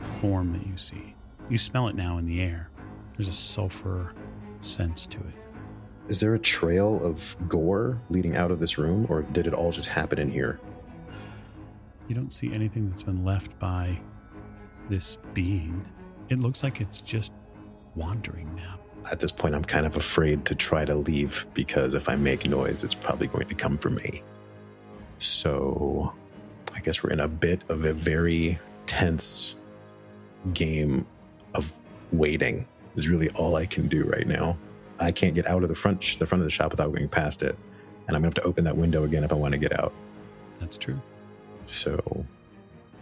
form that you see. You smell it now in the air. There's a sulfur sense to it. Is there a trail of gore leading out of this room, or did it all just happen in here? You don't see anything that's been left by this being. It looks like it's just wandering now. At this point, I'm kind of afraid to try to leave because if I make noise, it's probably going to come for me. So I guess we're in a bit of a very tense game of waiting, is really all I can do right now. I can't get out of the front, the front of the shop without going past it. And I'm going to have to open that window again if I want to get out. That's true. So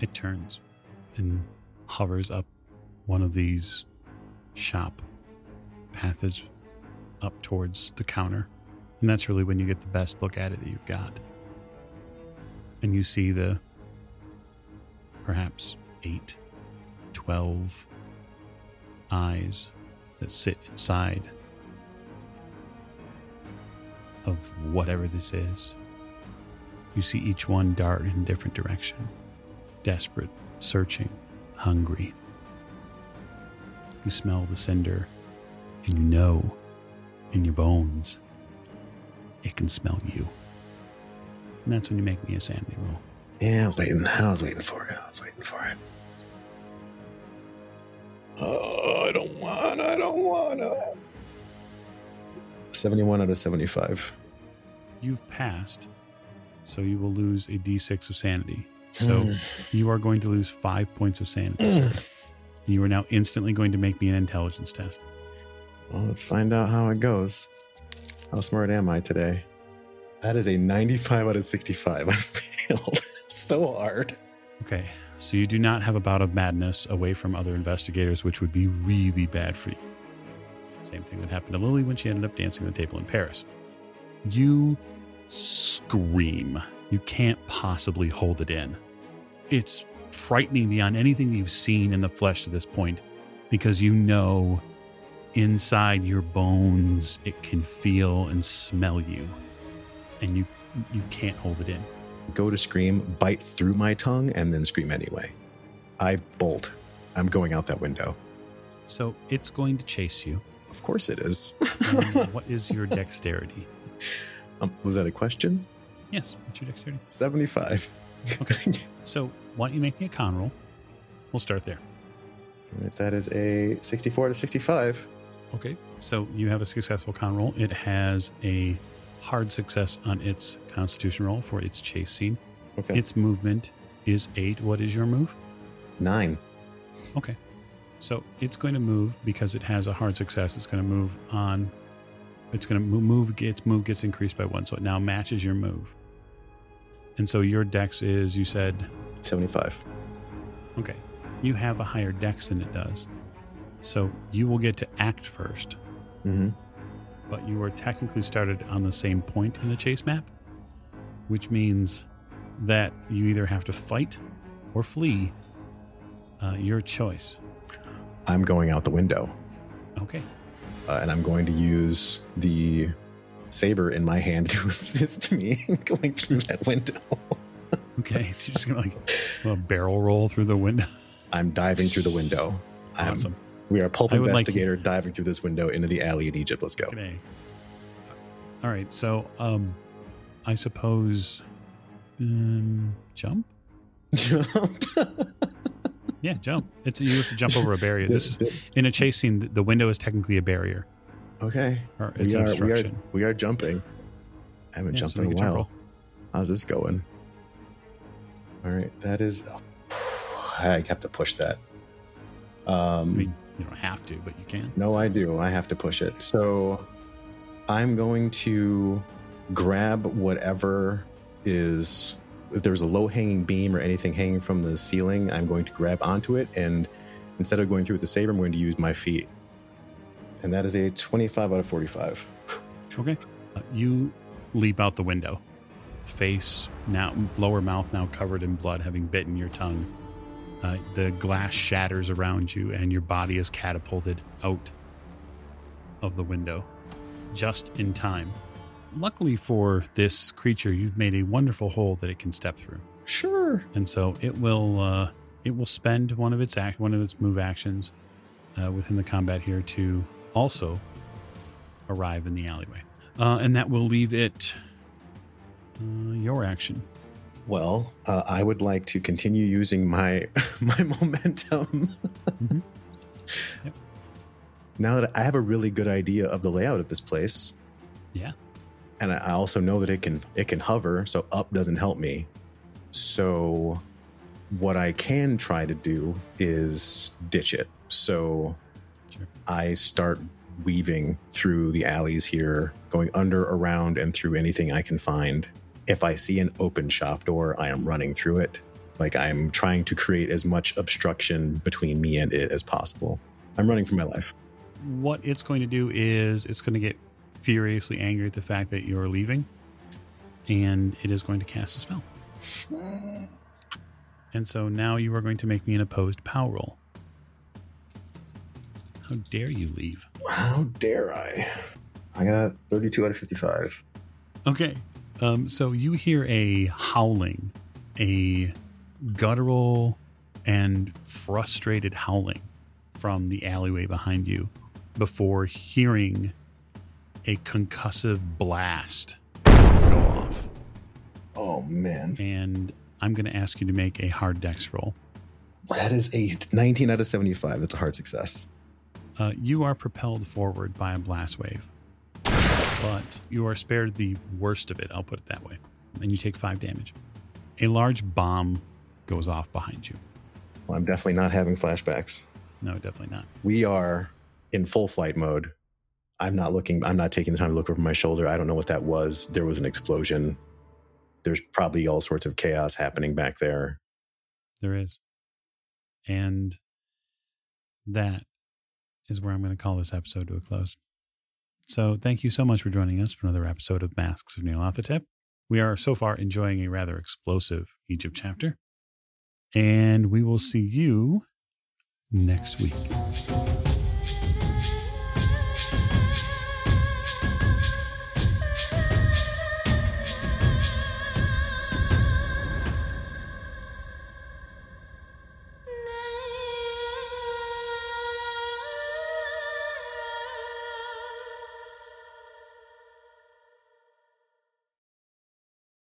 It turns and hovers up one of these shop paths up towards the counter. And that's really when you get the best look at it that you've got. And you see the perhaps eight, twelve eyes that sit inside of whatever this is. You see each one dart in a different direction desperate, searching, hungry. You smell the cinder, and you know in your bones it can smell you. And that's when you make me a sanity roll. Yeah, I was waiting. I was waiting for it. I was waiting for it. Oh, I don't want. I don't want to. Seventy-one out of seventy-five. You've passed, so you will lose a d6 of sanity. So hmm. you are going to lose five points of sanity, sir. Hmm. You are now instantly going to make me an intelligence test. Well, let's find out how it goes. How smart am I today? That is a ninety-five out of sixty-five. I failed so hard. Okay, so you do not have a bout of madness away from other investigators, which would be really bad for you. Same thing that happened to Lily when she ended up dancing on the table in Paris. You scream. You can't possibly hold it in. It's frightening beyond anything you've seen in the flesh to this point because you know inside your bones it can feel and smell you and you you can't hold it in. Go to scream, bite through my tongue, and then scream anyway. I bolt. I'm going out that window. So it's going to chase you. Of course it is. what is your dexterity? um, was that a question? Yes, what's your dexterity? 75. Okay. So why don't you make me a con roll? We'll start there. that is a 64 to 65. Okay. So you have a successful con roll. It has a hard success on its constitution roll for its chase scene. Okay. Its movement is eight. What is your move? Nine. Okay. So it's going to move because it has a hard success. It's going to move on. It's going to move, move. Its move gets increased by one, so it now matches your move. And so your dex is, you said, 75. okay, you have a higher dex than it does. So you will get to act first, Mm-hmm. but you are technically started on the same point in the chase map, which means that you either have to fight or flee. Uh, your choice. I'm going out the window. Okay. Uh, and I'm going to use the saber in my hand to assist me in going through that window. Okay, so you're just gonna like a barrel roll through the window. I'm diving through the window. I'm- Awesome. we are pulp I would like- investigator diving through this window into the alley in Egypt. Let's go. Okay. All right, so um, I suppose um, jump. Jump. Yeah, jump. It's you have to jump over a barrier. This is in a chase scene. the- window is technically a barrier, okay. or it's we are we are we are jumping. I haven't Yeah, jumped so in a while. roll. How's this going? All right, that is. I have to push that. I Um, mean, you don't have to, but you can. no, I do. I have to push it. So I'm going to grab whatever is. If there's a low hanging beam or anything hanging from the ceiling, I'm going to grab onto it. And instead of going through with the saber, I'm going to use my feet. And that is a 25 out of 45. Okay. Uh, you leap out the window, face now lower mouth now covered in blood, having bitten your tongue. Uh, the glass shatters around you, and your body is catapulted out of the window, just in time. Luckily for this creature, you've made a wonderful hole that it can step through, Sure. and so it will uh, it will spend one of its act one of its move actions uh, within the combat here to also arrive in the alleyway. Uh, and that will leave it uh, your action. Well, uh, I would like to continue using my my momentum. Mhm. Yep. Now that I have a really good idea of the layout of this place, Yeah. And I also know that it can it can hover, so up doesn't help me. So, what I can try to do is ditch it. So, Sure. I start weaving through the alleys here, going under, around, and through anything I can find. If I see an open shop door, I am running through it. Like I'm trying to create as much obstruction between me and it as possible. I'm running for my life. What it's going to do is it's going to get furiously angry at the fact that you're leaving, and it is going to cast a spell. And so now you are going to make me an opposed power roll. How dare you leave? How dare I? I got 32 out of 55. Okay. Um, so you hear a howling, a guttural and frustrated howling from the alleyway behind you before hearing a concussive blast go off. Oh man. And I'm going to ask you to make a hard dex roll. That is a 19 out of 75. That's a hard success. Uh, you are propelled forward by a blast wave, but you are spared the worst of it. I'll put it that way. And you take five damage. A large bomb goes off behind you. Well, I'm definitely not having flashbacks. No, definitely not. We are in full flight mode. I'm not looking, I'm not taking the time to look over my shoulder. I don't know what that was. There was an explosion. There's probably all sorts of chaos happening back there. There is. And that is where I'm going to call this episode to a close. So thank you so much for joining us for another episode of Masks of Nyarlathotep. We are so far enjoying a rather explosive Egypt chapter. And we will see you next week.